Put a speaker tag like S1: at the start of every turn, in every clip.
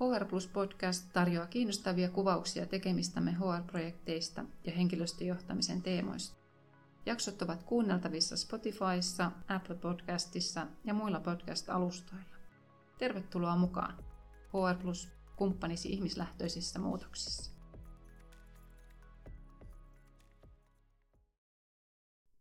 S1: HR Plus Podcast tarjoaa kiinnostavia kuvauksia tekemistämme HR-projekteista ja henkilöstöjohtamisen teemoista. Jaksot ovat kuunneltavissa Spotifyssa, Apple Podcastissa ja muilla podcast-alustoilla. Tervetuloa mukaan! HR Plus kumppanisi ihmislähtöisissä muutoksissa.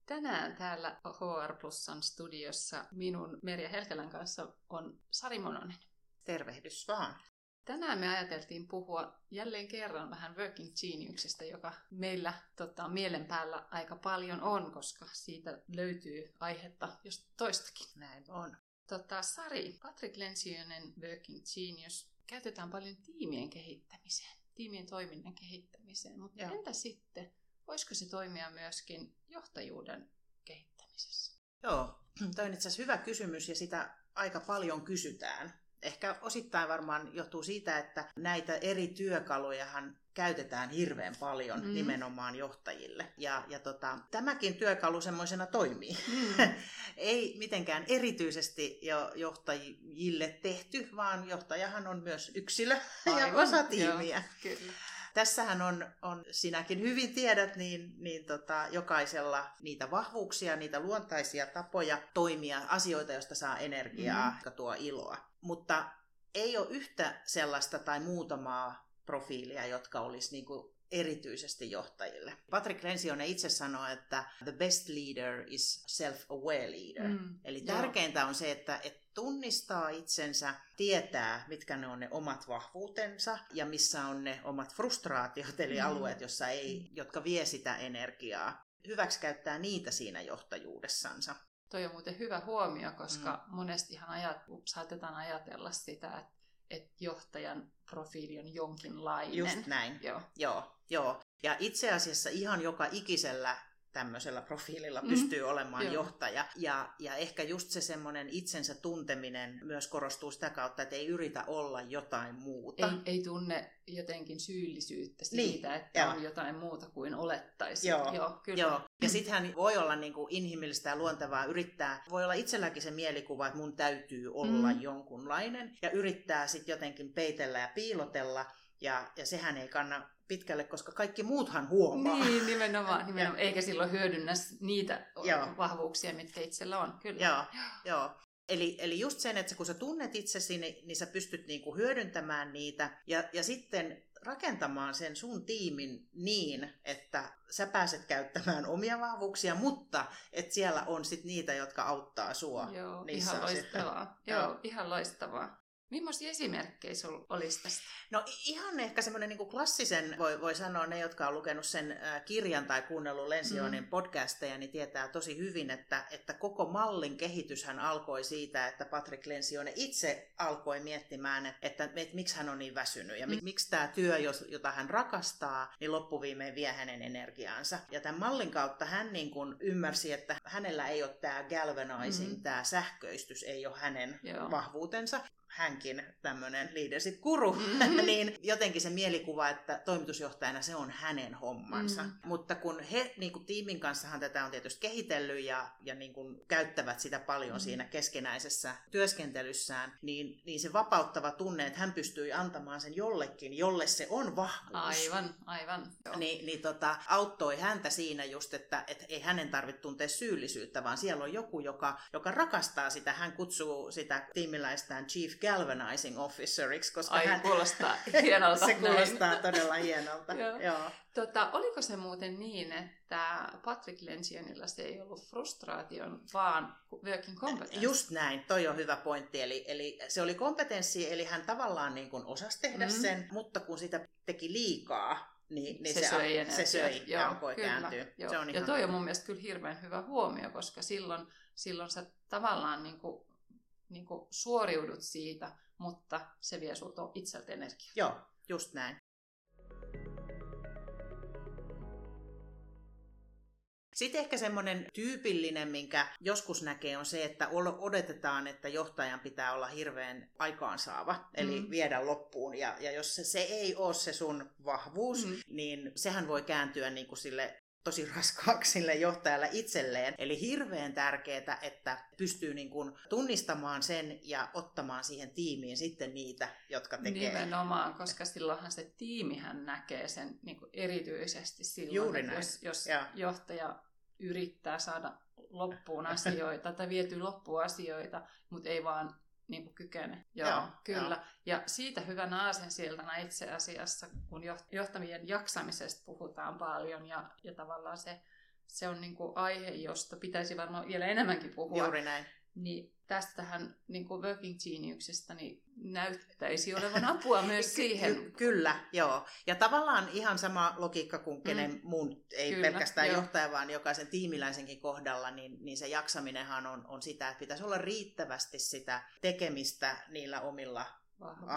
S1: Tänään täällä HR Plusan studiossa minun Merja Helkelän kanssa on Sari Mononen.
S2: Tervehdys vaan.
S1: Tänään me ajateltiin puhua jälleen kerran vähän Working Geniuksesta, joka meillä tota, mielen päällä aika paljon on, koska siitä löytyy aihetta jos toistakin.
S2: Näin on.
S1: Tota, Sari, Patrick Lensionen Working Genius käytetään paljon tiimien kehittämiseen, tiimien toiminnan kehittämiseen, mutta Joo. entä sitten, voisiko se toimia myöskin johtajuuden kehittämisessä?
S2: Joo, tämä on itse asiassa hyvä kysymys ja sitä aika paljon kysytään Ehkä osittain varmaan johtuu siitä, että näitä eri työkalujahan käytetään hirveän paljon mm. nimenomaan johtajille. Ja, ja tota, tämäkin työkalu semmoisena toimii. Mm. Ei mitenkään erityisesti jo johtajille tehty, vaan johtajahan on myös yksilö Aivan. ja osa tiimiä. Joo, kyllä. Tässähän on, on, sinäkin hyvin tiedät, niin, niin tota, jokaisella niitä vahvuuksia, niitä luontaisia tapoja toimia, asioita, joista saa energiaa, mm. jotka tuo iloa. Mutta ei ole yhtä sellaista tai muutamaa profiilia, jotka olisi niin kuin erityisesti johtajille. Patrick Lencioni itse sanoo, että the best leader is self-aware leader. Mm, Eli tärkeintä joo. on se, että, että tunnistaa itsensä, tietää, mitkä ne on ne omat vahvuutensa ja missä on ne omat frustraatiot, eli mm. alueet, jossa ei, jotka vie sitä energiaa. Hyväksi käyttää niitä siinä johtajuudessansa.
S1: Toi on muuten hyvä huomio, koska mm. monestihan ajat, saatetaan ajatella sitä, että, että johtajan profiili on jonkinlainen.
S2: Just näin. Joo. Joo, joo. Ja itse asiassa ihan joka ikisellä tämmöisellä profiililla mm. pystyy olemaan Joo. johtaja. Ja, ja ehkä just se semmoinen itsensä tunteminen myös korostuu sitä kautta, että ei yritä olla jotain muuta.
S1: Ei, ei tunne jotenkin syyllisyyttä siitä, niin, että Joo. on jotain muuta kuin olettaisi.
S2: Joo, Joo, kyllä. Joo. Ja sittenhän voi olla niin kuin inhimillistä ja luontevaa yrittää, voi olla itselläkin se mielikuva, että mun täytyy olla mm. jonkunlainen, ja yrittää sitten jotenkin peitellä ja piilotella, ja, ja sehän ei kanna pitkälle, koska kaikki muuthan huomaa.
S1: Niin, nimenomaan. nimenomaan. Eikä silloin hyödynnä niitä Joo. vahvuuksia, mitkä itsellä on. Kyllä.
S2: Joo, Joo. Eli, eli just sen, että kun sä tunnet itsesi, niin, niin sä pystyt niinku hyödyntämään niitä ja, ja sitten rakentamaan sen sun tiimin niin, että sä pääset käyttämään omia vahvuuksia, mutta että siellä on sit niitä, jotka auttaa sua
S1: Joo, niissä ihan loistavaa. Joo, ihan loistavaa. Millaisia esimerkkejä sinulla olisi tästä?
S2: No ihan ehkä semmoinen niin klassisen, voi, voi sanoa ne, jotka on lukenut sen kirjan tai kuunnellut Lensionin mm. podcasteja, niin tietää tosi hyvin, että, että koko mallin kehityshän alkoi siitä, että Patrick Lensione itse alkoi miettimään, että, että, että miksi hän on niin väsynyt ja mm. miksi tämä työ, jota hän rakastaa, niin loppuviimein vie hänen energiaansa. Ja tämän mallin kautta hän niin kuin ymmärsi, että hänellä ei ole tämä galvanizing, mm. tämä sähköistys ei ole hänen Joo. vahvuutensa hänkin tämmöinen leadership-kuru, mm-hmm. niin jotenkin se mielikuva, että toimitusjohtajana se on hänen hommansa. Mm-hmm. Mutta kun he niin kuin tiimin kanssahan tätä on tietysti kehitellyt ja, ja niin kuin käyttävät sitä paljon mm-hmm. siinä keskenäisessä työskentelyssään, niin, niin se vapauttava tunne, että hän pystyi antamaan sen jollekin, jolle se on vahvuus.
S1: Aivan, aivan.
S2: Joo. Niin, niin tota, auttoi häntä siinä just, että et ei hänen tarvitse tuntea syyllisyyttä, vaan siellä on joku, joka, joka rakastaa sitä. Hän kutsuu sitä tiimiläistään Chief galvanizing officeriksi, koska
S1: Ai,
S2: hän...
S1: kuulostaa hienolta.
S2: se kuulostaa näin. todella hienolta, joo. joo.
S1: Tota, oliko se muuten niin, että Patrick Lensionilla se ei ollut frustraation, vaan working competence?
S2: Just näin, toi on hyvä pointti. Eli, eli se oli kompetenssi, eli hän tavallaan niin kuin osasi tehdä mm-hmm. sen, mutta kun sitä teki liikaa, niin, niin
S1: se, se söi,
S2: se söi joo, ja alkoi kyllä, kääntyä.
S1: Joo. Se on ihan... Ja toi on mun mielestä kyllä hirveän hyvä huomio, koska silloin, silloin sä tavallaan niin kuin niin kuin suoriudut siitä, mutta se vie sulta itseltä energiaa.
S2: Joo, just näin. Sitten ehkä semmoinen tyypillinen, minkä joskus näkee, on se, että odotetaan, että johtajan pitää olla hirveän aikaansaava, eli mm. viedä loppuun. Ja, ja jos se, se ei ole se sun vahvuus, mm. niin sehän voi kääntyä niin kuin sille tosi raskaaksi sille johtajalle itselleen. Eli hirveän tärkeää, että pystyy niin kuin tunnistamaan sen ja ottamaan siihen tiimiin sitten niitä, jotka tekee.
S1: Nimenomaan, koska silloinhan se tiimihän näkee sen niin kuin erityisesti silloin,
S2: Juuri näin.
S1: jos, jos
S2: Joo.
S1: johtaja yrittää saada loppuun asioita tai vietyä loppuun asioita, mutta ei vaan niin kuin kykene. Joo,
S2: Joo,
S1: joo kyllä. Ja siitä hyvänä aasensiltana itse asiassa, kun joht- johtamien jaksamisesta puhutaan paljon ja, ja tavallaan se, se on niin kuin aihe, josta pitäisi varmaan vielä enemmänkin puhua.
S2: Juuri näin.
S1: Niin tästähän niin kuin Working Geniuksesta niin näyttäisi olevan apua myös siihen.
S2: Ky- kyllä, joo. Ja tavallaan ihan sama logiikka kuin kenen mm. muun, ei
S1: Kyllä,
S2: pelkästään
S1: joo.
S2: johtaja, vaan jokaisen tiimiläisenkin kohdalla, niin, niin se jaksaminenhan on, on sitä, että pitäisi olla riittävästi sitä tekemistä niillä omilla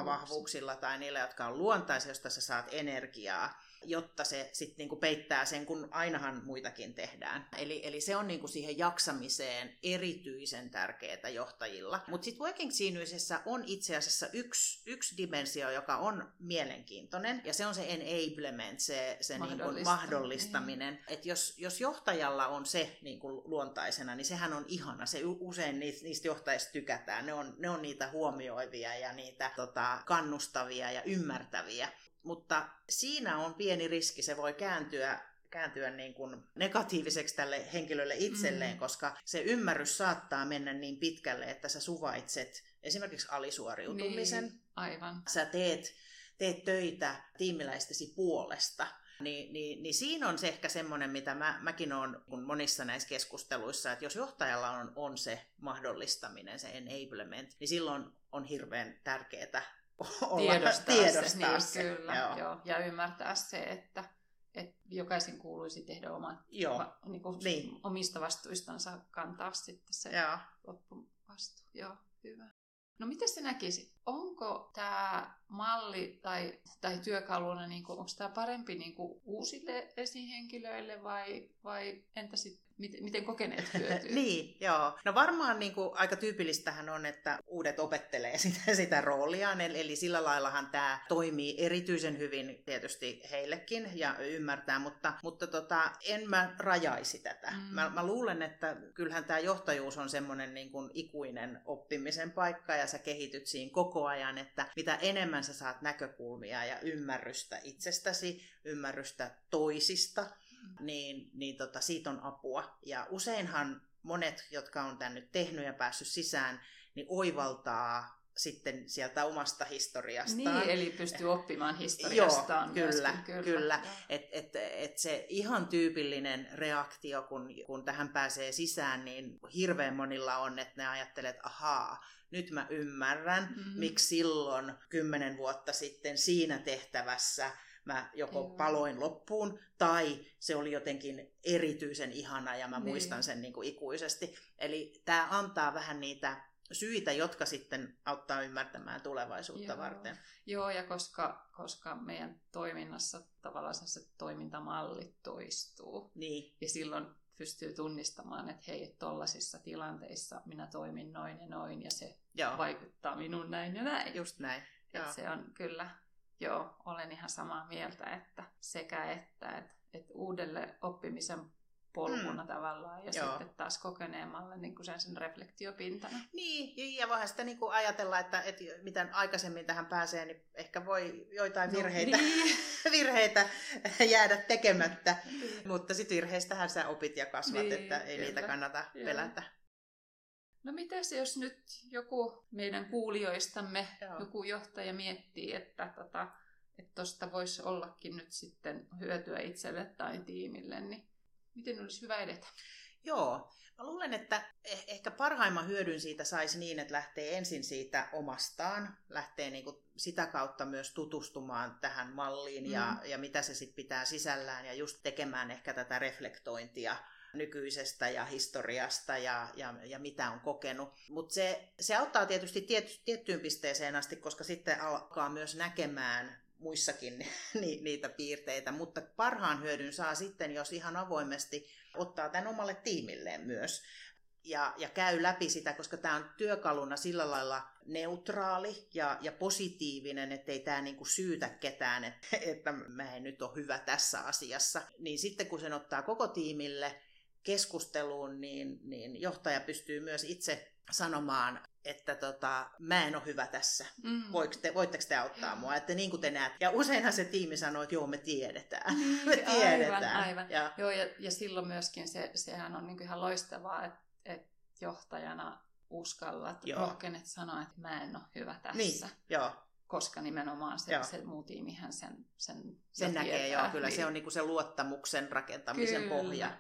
S2: vahvuuksilla tai niillä, jotka on luontaisia, josta sä saat energiaa, jotta se sitten niinku peittää sen, kun ainahan muitakin tehdään. Eli, eli se on niinku siihen jaksamiseen erityisen tärkeää johtajilla. Mutta sitten Working Geniusissa on itse asiassa yksi, yksi dimensio, joka on mielenkiintoinen, ja se on se enablement, se, se niinku
S1: Mahdollistaminen.
S2: Että jos, jos johtajalla on se niinku luontaisena, niin sehän on ihana. Se usein niistä, niistä johtajista tykätään. Ne on, ne on niitä huomioivia ja niitä tota, kannustavia ja ymmärtäviä. Mutta siinä on pieni riski, se voi kääntyä kääntyä niin kuin negatiiviseksi tälle henkilölle itselleen,
S1: Mm.
S2: koska se ymmärrys saattaa mennä niin pitkälle, että sä suvaitset esimerkiksi alisuoriutumisen,
S1: Niin, aivan.
S2: sä teet, teet töitä tiimiläistesi puolesta, niin, niin, niin siinä on se ehkä semmoinen, mitä mä, mäkin olen monissa näissä keskusteluissa, että jos johtajalla on, on se mahdollistaminen, se enablement, niin silloin on hirveän tärkeää olla,
S1: Tiedostaa,
S2: tiedostaa
S1: se, niin,
S2: se.
S1: Kyllä,
S2: Joo.
S1: joo. Ja ymmärtää se, että, että jokaisen kuuluisi tehdä omat,
S2: Joo.
S1: va, niin kuin
S2: Niin.
S1: omista vastuistansa kantaa sitten se
S2: Joo.
S1: loppuvastuu. Joo, hyvä. No miten se näkisi? Onko tämä malli tai, tai työkaluna, niin kuin, onko tämä parempi niin kuin uusille esihenkilöille vai, vai entä sitten, miten, miten kokeneet hyötyy?
S2: niin, joo. No varmaan niin kuin, aika tyypillistähän on, että uudet opettelee sitä, sitä rooliaan, eli, eli sillä laillahan tämä toimii erityisen hyvin tietysti heillekin ja ymmärtää, mutta, mutta tota, en mä rajaisi tätä.
S1: Mm.
S2: Mä, mä luulen, että kyllähän tämä johtajuus on semmoinen niin kuin ikuinen oppimisen paikka ja sä kehityt siinä koko ajan, että mitä enemmän sä saat näkökulmia ja ymmärrystä itsestäsi, ymmärrystä toisista, niin, niin tota, siitä on apua. Ja useinhan monet, jotka on tämän nyt tehnyt ja päässyt sisään, niin oivaltaa sitten sieltä omasta historiastaan.
S1: Niin, eli pystyy oppimaan historiastaan
S2: Joo, kyllä,
S1: myöskin,
S2: kyllä. kyllä. Et, et, et se ihan tyypillinen reaktio, kun, kun tähän pääsee sisään, niin hirveän monilla on, että ne ajattelee, että ahaa, nyt mä ymmärrän,
S1: Mhm.
S2: mm-hmm. miksi silloin kymmenen vuotta sitten siinä tehtävässä mä joko
S1: Joo.
S2: paloin loppuun, tai se oli jotenkin erityisen ihana ja mä
S1: Niin.
S2: muistan sen niin kuin ikuisesti. Eli tämä antaa vähän niitä syitä, jotka sitten auttaa ymmärtämään tulevaisuutta
S1: Joo.
S2: varten.
S1: Joo, ja koska, koska meidän toiminnassa tavallaan se toimintamalli toistuu,
S2: Niin,
S1: ja silloin pystyy tunnistamaan, että hei, tollaisissa tilanteissa minä toimin noin ja noin, ja se
S2: joo,
S1: vaikuttaa minun näin ja näin.
S2: just näin. Joo.
S1: Et se on kyllä, joo, olen ihan samaa mieltä, että sekä että, että, että uudelle oppimisen polkuna mm. tavallaan, ja
S2: Joo.
S1: sitten taas kokeneemmalle niin kuin sen, sen reflektiopintana.
S2: Niin, ja voihan sitä niin kuin ajatella, että, että mitä aikaisemmin tähän pääsee, niin ehkä voi joitain
S1: No,
S2: virheitä,
S1: niin.
S2: virheitä jäädä tekemättä. Mutta sitten virheistähän sä opit ja kasvat,
S1: Niin,
S2: että ei niitä
S1: kyllä.
S2: kannata
S1: Joo.
S2: pelätä.
S1: No mitäs jos nyt joku meidän kuulijoistamme,
S2: Joo.
S1: joku johtaja miettii, että tota, että tosta voisi ollakin nyt sitten hyötyä itselle tai tiimille, niin miten olisi hyvä edetä?
S2: Joo, mä luulen, että eh- ehkä parhaimman hyödyn siitä saisi niin, että lähtee ensin siitä omastaan, lähtee niinku sitä kautta myös tutustumaan tähän malliin mm. ja, ja mitä se sitten pitää sisällään ja just tekemään ehkä tätä reflektointia nykyisestä ja historiasta ja, ja, ja mitä on kokenut. Mutta se, se auttaa tietysti tiet, tiettyyn pisteeseen asti, koska sitten alkaa myös näkemään muissakin ni, niitä piirteitä, mutta parhaan hyödyn saa sitten, jos ihan avoimesti ottaa tämän omalle tiimilleen myös. ja, ja käy läpi sitä, koska tämä on työkaluna sillä lailla neutraali ja, ja positiivinen, ettei tämä niinku syytä ketään, että, että mä en nyt ole hyvä tässä asiassa. Niin sitten kun sen ottaa koko tiimille keskusteluun, niin, niin johtaja pystyy myös itse sanomaan, että tota, mä en ole hyvä tässä. Mm. Te, voitteko te auttaa mua? Että niin kuin te näette. Ja useinhan se tiimi sanoo, että joo, me tiedetään.
S1: Niin, me tiedetään. Aivan, aivan. Ja, joo, ja, ja silloin myöskin se, sehän on niin ihan loistavaa, että, että johtajana uskallat, joo. rohkenet sanoa, että mä en ole hyvä tässä.
S2: Niin, joo.
S1: Koska nimenomaan se, se muu tiimihän sen, sen,
S2: sen näkee, tietää. joo, kyllä niin. se on niin se luottamuksen rakentamisen kyllä. pohja.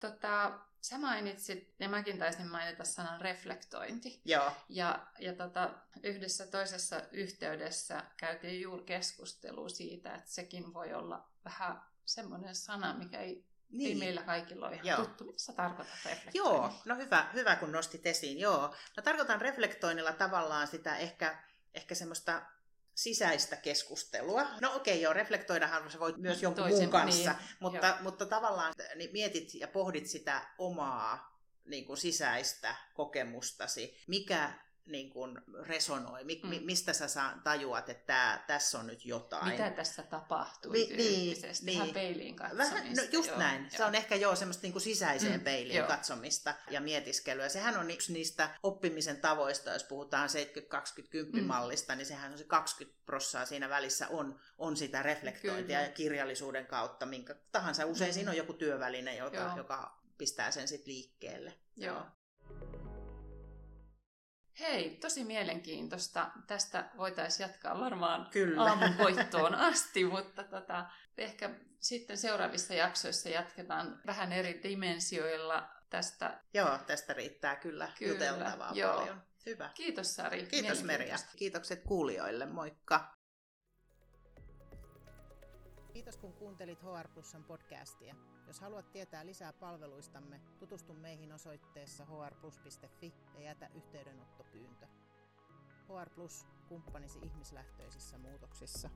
S1: Tota, sä mainitsit, ja mäkin taisin mainita sanan reflektointi.
S2: Joo.
S1: Ja, ja tota, yhdessä toisessa yhteydessä käytiin juuri keskustelua siitä, että sekin voi olla vähän semmoinen sana, mikä ei, niin. ei meillä kaikilla ole ihan Joo. tuttu. Mitä sä tarkoitat?
S2: Joo, no hyvä, hyvä kun nostit esiin. Joo. No tarkoitan reflektoinnilla tavallaan sitä ehkä, ehkä semmoista sisäistä keskustelua. No okei, okay, joo, reflektoidahan sä voit myös jonkun Toisen, muun kanssa, niin, mutta, mutta tavallaan niin mietit ja pohdit sitä omaa niin kuin sisäistä kokemustasi, mikä niin kuin resonoi? Mi- mm. Mistä sä saa, tajuat, että tää, tässä on nyt jotain?
S1: Mitä tässä tapahtui Vi- niin, niin. Peiliin katsomista. Vähän,
S2: no just joo, näin. Joo. Se on ehkä jo semmoista niin kuin sisäiseen mm, peiliin joo. katsomista ja mietiskelyä. Sehän on yksi niistä oppimisen tavoista, jos puhutaan 70-20-10-mallista, mm. niin sehän on se 20 prossaa siinä välissä on, on sitä reflektointia Kyllä. ja kirjallisuuden kautta, minkä tahansa. Usein mm. siinä on joku työväline, joka, joka pistää sen sitten liikkeelle.
S1: Joo. Hei, tosi mielenkiintoista. Tästä voitaisiin jatkaa varmaan Kyllä. aamun voittoon asti, mutta tota, ehkä sitten seuraavissa jaksoissa jatketaan vähän eri dimensioilla tästä.
S2: Joo, tästä riittää kyllä, kyllä juteltavaa joo. paljon. Hyvä.
S1: Kiitos Sari.
S2: Kiitos Merja. Kiitokset kuulijoille. Moikka. Kiitos kun kuuntelit HR Plusan podcastia. Jos haluat tietää lisää palveluistamme, tutustu meihin osoitteessa hrplus.fi ja jätä yhteydenottopyyntö. HR Plus, kumppanisi ihmislähtöisissä muutoksissa.